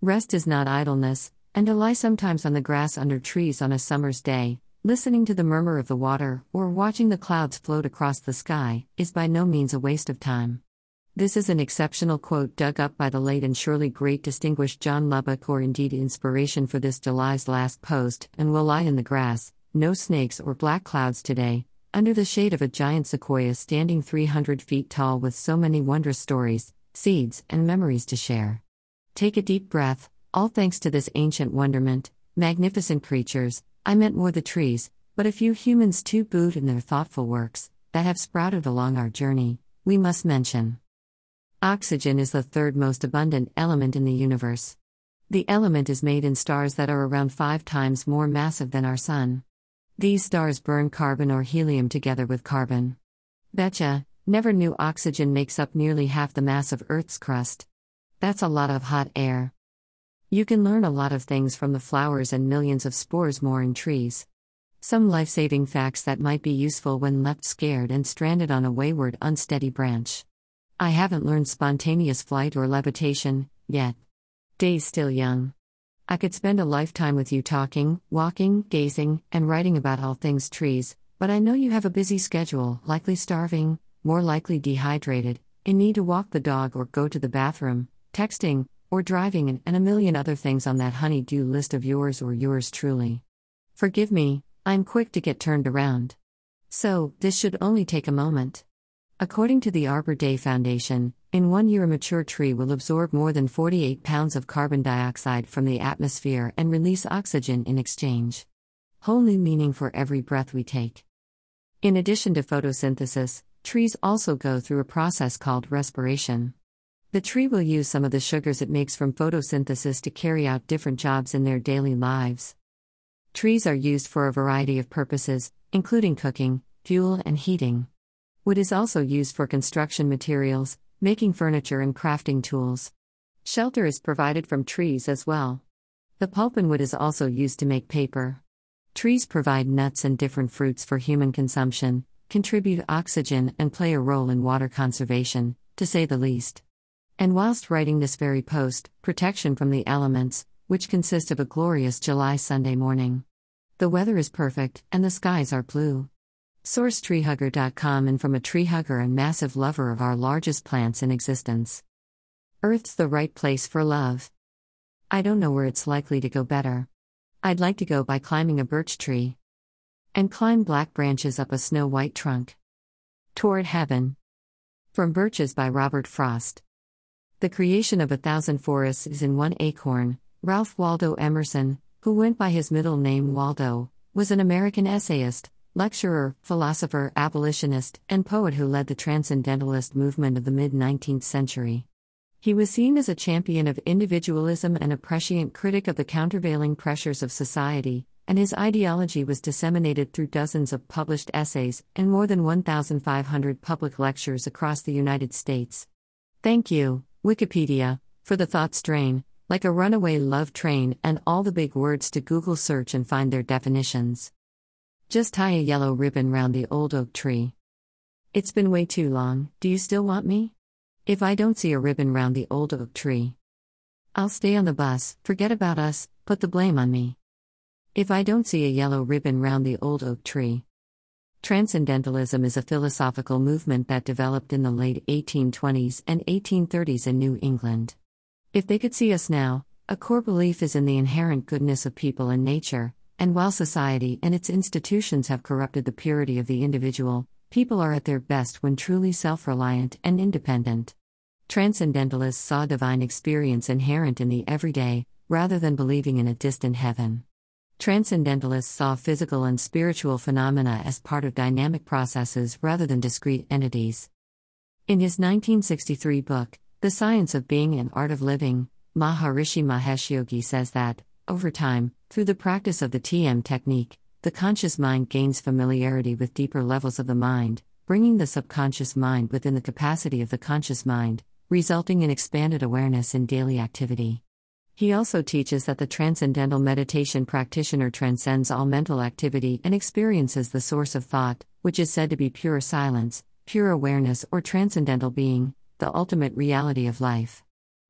Rest is not idleness, and to lie sometimes on the grass under trees on a summer's day, listening to the murmur of the water, or watching the clouds float across the sky, is by no means a waste of time. This is an exceptional quote dug up by the late and surely great distinguished John Lubbock, or indeed inspiration for this July's last post, and will lie in the grass, no snakes or black clouds today, under the shade of a giant sequoia standing 300 feet tall with so many wondrous stories, seeds, and memories to share. Take a deep breath, all thanks to this ancient wonderment, magnificent creatures, I meant more the trees, but a few humans too boot in their thoughtful works, that have sprouted along our journey, we must mention. Oxygen is the third most abundant element in the universe. The element is made in stars that are around five times more massive than our Sun. These stars burn carbon or helium together with carbon. Betcha, never knew oxygen makes up nearly half the mass of Earth's crust. That's a lot of hot air. You can learn a lot of things from the flowers and millions of spores more in trees. Some life saving facts that might be useful when left scared and stranded on a wayward, unsteady branch. I haven't learned spontaneous flight or levitation, yet. Days still young. I could spend a lifetime with you talking, walking, gazing, and writing about all things trees, but I know you have a busy schedule, likely starving, more likely dehydrated, in need to walk the dog or go to the bathroom, texting, or driving, and a million other things on that honey-do list of yours or yours truly. Forgive me, I'm quick to get turned around. So, this should only take a moment. According to the Arbor Day Foundation, in one year a mature tree will absorb more than 48 pounds of carbon dioxide from the atmosphere and release oxygen in exchange. Whole new meaning for every breath we take. In addition to photosynthesis, trees also go through a process called respiration. The tree will use some of the sugars it makes from photosynthesis to carry out different jobs in their daily lives. Trees are used for a variety of purposes, including cooking, fuel, and heating. Wood is also used for construction materials, making furniture, and crafting tools. Shelter is provided from trees as well. The pulpwood is also used to make paper. Trees provide nuts and different fruits for human consumption, contribute oxygen, and play a role in water conservation, to say the least. And whilst writing this very post, protection from the elements, which consist of a glorious July Sunday morning. The weather is perfect, and the skies are blue. Source treehugger.com and from a tree hugger and massive lover of our largest plants in existence. Earth's the right place for love. I don't know where it's likely to go better. I'd like to go by climbing a birch tree and climb black branches up a snow white trunk toward heaven. From Birches by Robert Frost. The creation of a thousand forests is in one acorn. Ralph Waldo Emerson, who went by his middle name Waldo, was an American essayist, lecturer, philosopher, abolitionist, and poet who led the transcendentalist movement of the mid 19th century. He was seen as a champion of individualism and a prescient critic of the countervailing pressures of society, and his ideology was disseminated through dozens of published essays and more than 1,500 public lectures across the United States. Thank you. Wikipedia, for the thought strain, like a runaway love train, and all the big words to Google search and find their definitions. Just tie a yellow ribbon round the old oak tree. It's been way too long, do you still want me? If I don't see a ribbon round the old oak tree, I'll stay on the bus, forget about us, put the blame on me. If I don't see a yellow ribbon round the old oak tree, Transcendentalism is a philosophical movement that developed in the late 1820s and 1830s in New England. If they could see us now, a core belief is in the inherent goodness of people and nature, and while society and its institutions have corrupted the purity of the individual, people are at their best when truly self reliant and independent. Transcendentalists saw divine experience inherent in the everyday, rather than believing in a distant heaven. Transcendentalists saw physical and spiritual phenomena as part of dynamic processes rather than discrete entities. In his 1963 book, The Science of Being and Art of Living, Maharishi Mahesh Yogi says that, over time, through the practice of the TM technique, the conscious mind gains familiarity with deeper levels of the mind, bringing the subconscious mind within the capacity of the conscious mind, resulting in expanded awareness in daily activity. He also teaches that the transcendental meditation practitioner transcends all mental activity and experiences the source of thought, which is said to be pure silence, pure awareness, or transcendental being, the ultimate reality of life.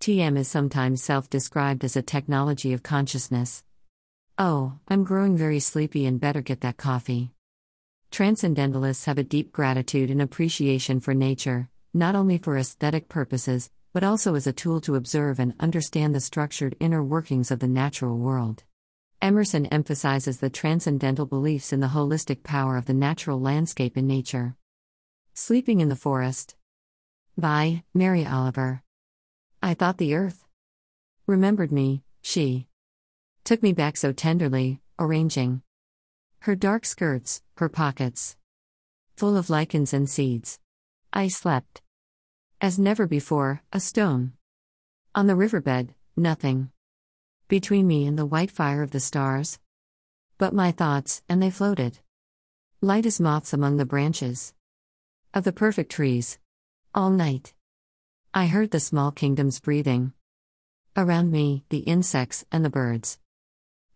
TM is sometimes self described as a technology of consciousness. Oh, I'm growing very sleepy and better get that coffee. Transcendentalists have a deep gratitude and appreciation for nature, not only for aesthetic purposes, but also as a tool to observe and understand the structured inner workings of the natural world. Emerson emphasizes the transcendental beliefs in the holistic power of the natural landscape in nature. Sleeping in the Forest. By Mary Oliver. I thought the earth remembered me, she took me back so tenderly, arranging her dark skirts, her pockets full of lichens and seeds. I slept as never before, a stone. On the riverbed, nothing. Between me and the white fire of the stars. But my thoughts, and they floated. Light as moths among the branches of the perfect trees. All night. I heard the small kingdoms breathing. Around me, the insects and the birds.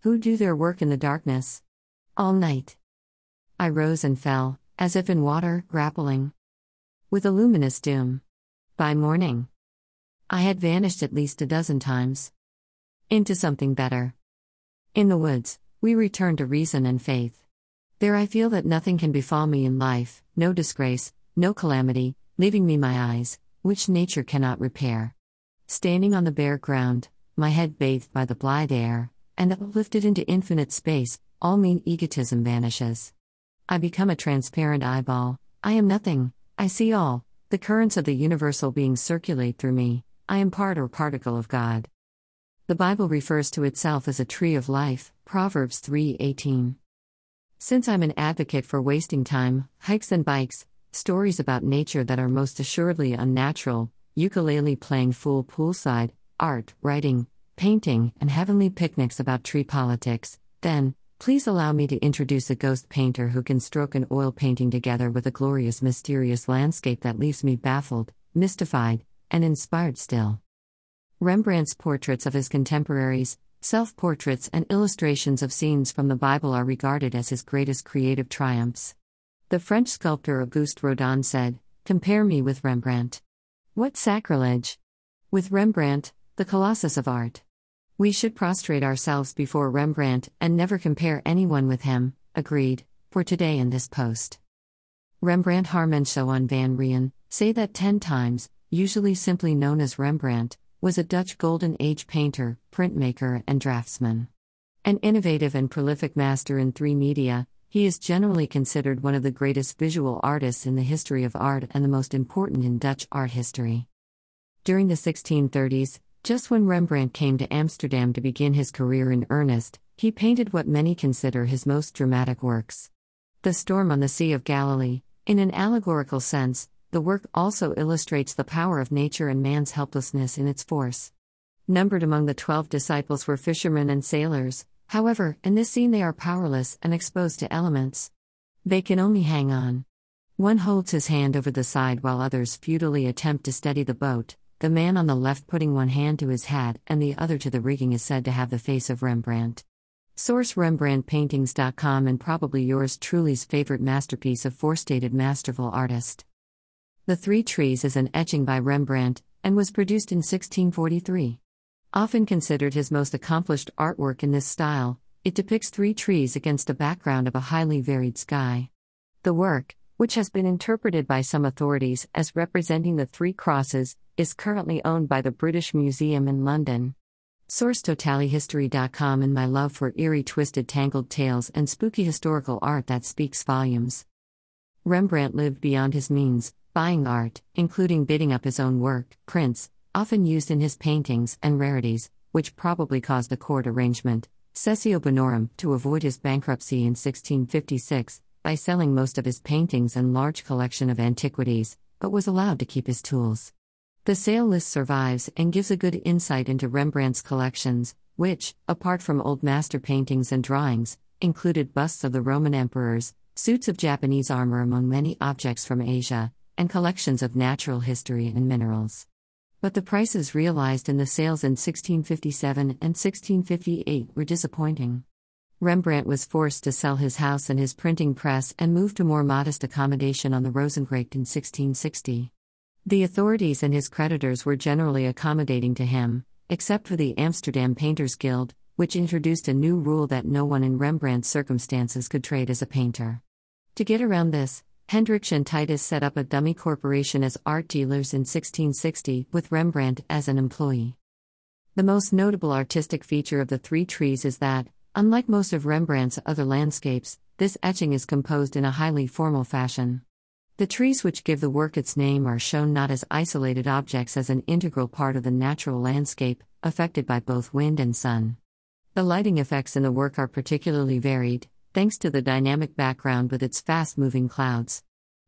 Who do their work in the darkness. All night. I rose and fell, as if in water, grappling with a luminous doom. By morning, I had vanished at least a dozen times into something better. In the woods, we return to reason and faith. There I feel that nothing can befall me in life, no disgrace, no calamity, leaving me my eyes, which nature cannot repair. Standing on the bare ground, my head bathed by the blithe air, and uplifted into infinite space, all mean egotism vanishes. I become a transparent eyeball, I am nothing, I see all, the currents of the universal being circulate through me, I am part or particle of God. The Bible refers to itself as a tree of life, Proverbs 3:18. Since I'm an advocate for wasting time, hikes and bikes, stories about nature that are most assuredly unnatural, ukulele playing fool poolside, art, writing, painting, and heavenly picnics about tree politics, then, please allow me to introduce a ghost painter who can stroke an oil painting together with a glorious, mysterious landscape that leaves me baffled, mystified, and inspired still. Rembrandt's portraits of his contemporaries, self portraits, and illustrations of scenes from the Bible are regarded as his greatest creative triumphs. The French sculptor Auguste Rodin said, Compare me with Rembrandt. What sacrilege! With Rembrandt, the colossus of art. We should prostrate ourselves before Rembrandt and never compare anyone with him, agreed, for today in this post. Rembrandt Harmenszoon van Rijn, say that ten times, usually simply known as Rembrandt, was a Dutch Golden Age painter, printmaker, and draftsman. An innovative and prolific master in three media, he is generally considered one of the greatest visual artists in the history of art and the most important in Dutch art history. During the 1630s, just when Rembrandt came to Amsterdam to begin his career in earnest, he painted what many consider his most dramatic works. The Storm on the Sea of Galilee, in an allegorical sense, the work also illustrates the power of nature and man's helplessness in its force. Numbered among the twelve disciples were fishermen and sailors, However, in this scene they are powerless and exposed to elements. They can only hang on. One holds his hand over the side while others futilely attempt to steady the boat. The man on the left putting one hand to his hat and the other to the rigging is said to have the face of Rembrandt. Source RembrandtPaintings.com and probably yours truly's favorite masterpiece of four-stated masterful artist. The Three Trees is an etching by Rembrandt and was produced in 1643. Often considered his most accomplished artwork in this style, it depicts three trees against a background of a highly varied sky. The work, which has been interpreted by some authorities as representing the three crosses, is currently owned by the British Museum in London. Source TotallyHistory.com and my love for eerie, twisted, tangled tales and spooky historical art that speaks volumes. Rembrandt lived beyond his means, buying art, including bidding up his own work, prints, often used in his paintings, and rarities, which probably caused a court arrangement, Cessio Bonorum, to avoid his bankruptcy in 1656 by selling most of his paintings and large collection of antiquities, but was allowed to keep his tools. The sale list survives and gives a good insight into Rembrandt's collections, which, apart from old master paintings and drawings, included busts of the Roman emperors, suits of Japanese armor among many objects from Asia, and collections of natural history and minerals. But the prices realized in the sales in 1657 and 1658 were disappointing. Rembrandt was forced to sell his house and his printing press and move to more modest accommodation on the Rozengracht in 1660. The authorities and his creditors were generally accommodating to him, except for the Amsterdam Painters Guild, which introduced a new rule that no one in Rembrandt's circumstances could trade as a painter. To get around this, Hendrik and Titus set up a dummy corporation as art dealers in 1660, with Rembrandt as an employee. The most notable artistic feature of the three trees is that, unlike most of Rembrandt's other landscapes, this etching is composed in a highly formal fashion. The trees which give the work its name are shown not as isolated objects as an integral part of the natural landscape, affected by both wind and sun. The lighting effects in the work are particularly varied, thanks to the dynamic background with its fast moving clouds.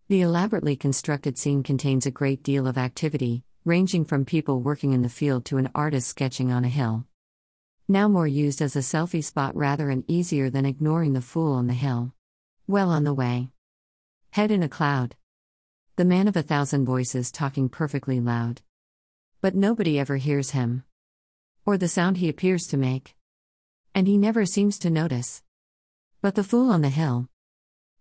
The elaborately constructed scene contains a great deal of activity, ranging from people working in the field to an artist sketching on a hill. Now more used as a selfie spot rather and easier than ignoring the fool on the hill. Well on the way. Head in a cloud. The man of a thousand voices talking perfectly loud. But nobody ever hears him. Or the sound he appears to make. And he never seems to notice. But the fool on the hill.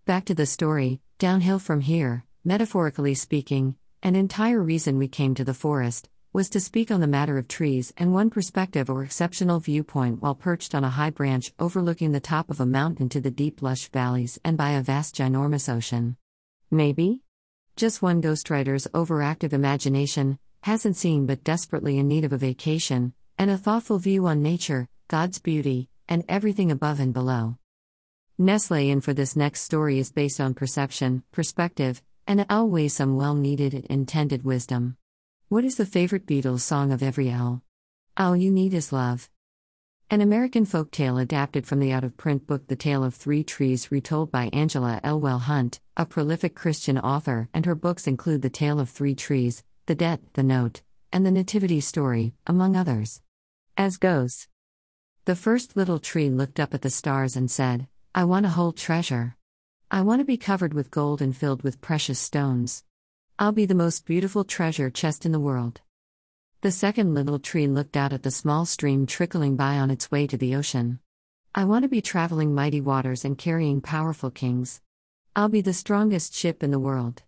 Back to the story, downhill from here, metaphorically speaking, an entire reason we came to the forest was to speak on the matter of trees and one perspective or exceptional viewpoint while perched on a high branch overlooking the top of a mountain to the deep lush valleys and by a vast ginormous ocean. Maybe? Just one ghostwriter's overactive imagination, hasn't seen but desperately in need of a vacation, and a thoughtful view on nature, God's beauty, and everything above and below. Nestle in for this next story is based on perception, perspective, and always some well needed and intended wisdom. What is the favorite Beatles song of every owl? All You Need Is Love. An American folk tale adapted from the out of print book The Tale of Three Trees, retold by Angela Elwell Hunt, a prolific Christian author, and her books include The Tale of Three Trees, The Debt, The Note, and The Nativity Story, among others. As goes The first little tree looked up at the stars and said, I want to hold treasure. I want to be covered with gold and filled with precious stones. I'll be the most beautiful treasure chest in the world. The second little tree looked out at the small stream trickling by on its way to the ocean. I want to be traveling mighty waters and carrying powerful kings. I'll be the strongest ship in the world.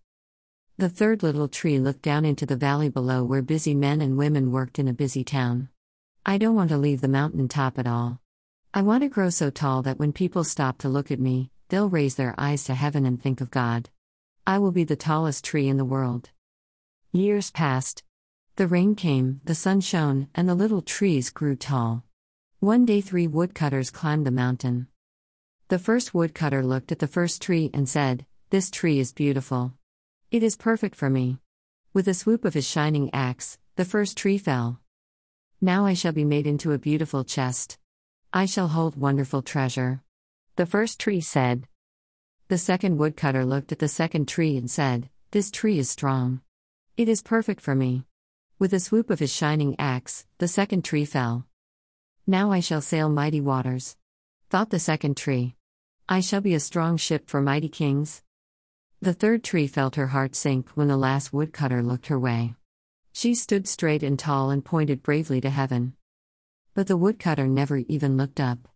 The third little tree looked down into the valley below where busy men and women worked in a busy town. I don't want to leave the mountain top at all. I want to grow so tall that when people stop to look at me, they'll raise their eyes to heaven and think of God. I will be the tallest tree in the world. Years passed. The rain came, the sun shone, and the little trees grew tall. One day, three woodcutters climbed the mountain. The first woodcutter looked at the first tree and said, This tree is beautiful. It is perfect for me. With a swoop of his shining axe, the first tree fell. Now I shall be made into a beautiful chest. I shall hold wonderful treasure. The first tree said. The second woodcutter looked at the second tree and said, This tree is strong. It is perfect for me. With a swoop of his shining axe, the second tree fell. Now I shall sail mighty waters. Thought the second tree. I shall be a strong ship for mighty kings. The third tree felt her heart sink when the last woodcutter looked her way. She stood straight and tall and pointed bravely to heaven. But the woodcutter never even looked up.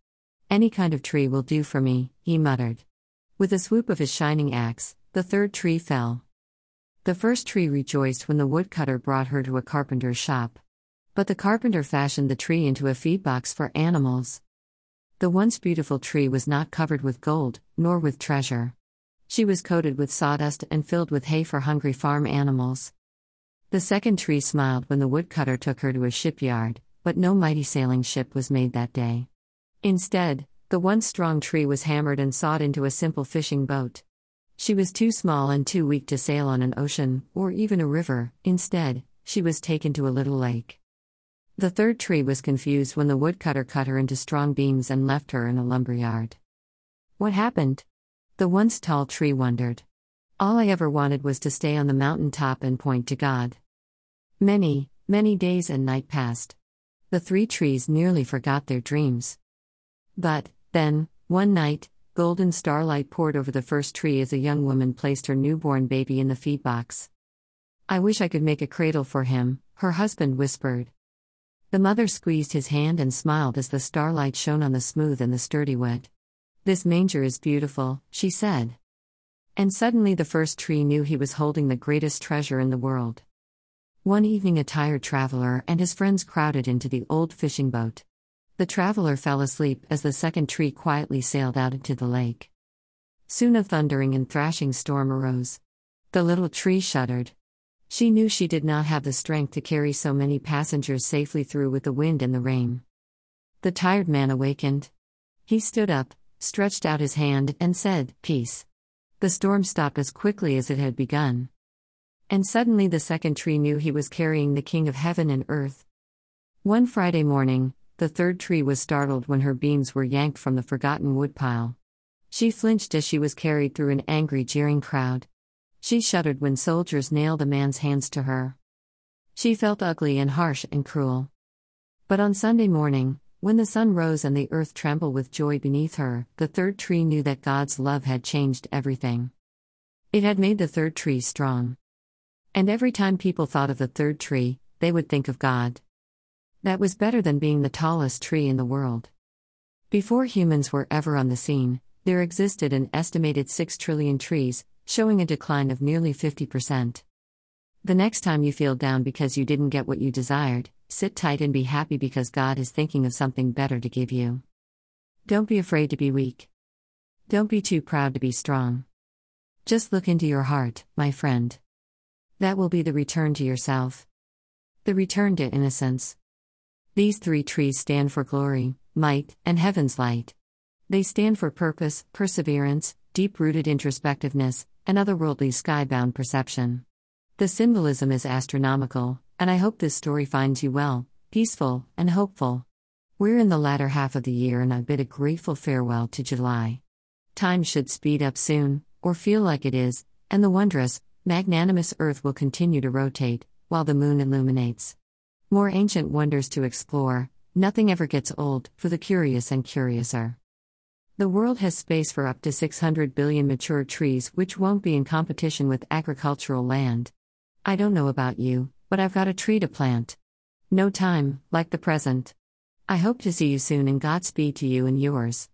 Any kind of tree will do for me, he muttered. With a swoop of his shining axe, the third tree fell. The first tree rejoiced when the woodcutter brought her to a carpenter's shop. But the carpenter fashioned the tree into a feed box for animals. The once beautiful tree was not covered with gold, nor with treasure. She was coated with sawdust and filled with hay for hungry farm animals. The second tree smiled when the woodcutter took her to a shipyard, but no mighty sailing ship was made that day. Instead, the once strong tree was hammered and sawed into a simple fishing boat. She was too small and too weak to sail on an ocean, or even a river, instead, she was taken to a little lake. The third tree was confused when the woodcutter cut her into strong beams and left her in a lumberyard. What happened? The once tall tree wondered. All I ever wanted was to stay on the mountain top and point to God. Many, many days and night passed. The three trees nearly forgot their dreams. But, then, one night, Golden starlight poured over the first tree as a young woman placed her newborn baby in the feed box. I wish I could make a cradle for him, her husband whispered. The mother squeezed his hand and smiled as the starlight shone on the smooth and the sturdy wood. This manger is beautiful, she said. And suddenly the first tree knew he was holding the greatest treasure in the world. One evening, a tired traveler and his friends crowded into the old fishing boat. The traveler fell asleep as the second tree quietly sailed out into the lake. Soon a thundering and thrashing storm arose. The little tree shuddered. She knew she did not have the strength to carry so many passengers safely through with the wind and the rain. The tired man awakened. He stood up, stretched out his hand, and said, Peace. The storm stopped as quickly as it had begun. And suddenly the second tree knew he was carrying the King of heaven and earth. One Friday morning, the third tree was startled when her beams were yanked from the forgotten woodpile. She flinched as she was carried through an angry, jeering crowd. She shuddered when soldiers nailed a man's hands to her. She felt ugly and harsh and cruel. But on Sunday morning, when the sun rose and the earth trembled with joy beneath her, the third tree knew that God's love had changed everything. It had made the third tree strong. And every time people thought of the third tree, they would think of God. That was better than being the tallest tree in the world. Before humans were ever on the scene, there existed an estimated 6 trillion trees, showing a decline of nearly 50%. The next time you feel down because you didn't get what you desired, sit tight and be happy because God is thinking of something better to give you. Don't be afraid to be weak. Don't be too proud to be strong. Just look into your heart, my friend. That will be the return to yourself. The return to innocence. These three trees stand for glory, might, and heaven's light. They stand for purpose, perseverance, deep rooted introspectiveness, and otherworldly skybound perception. The symbolism is astronomical, and I hope this story finds you well, peaceful, and hopeful. We're in the latter half of the year, and I bid a grateful farewell to July. Time should speed up soon, or feel like it is, and the wondrous, magnanimous earth will continue to rotate, while the moon illuminates. More ancient wonders to explore, nothing ever gets old, for the curious and curiouser. The world has space for up to 600 billion mature trees, which won't be in competition with agricultural land. I don't know about you, but I've got a tree to plant. No time, like the present. I hope to see you soon and Godspeed to you and yours.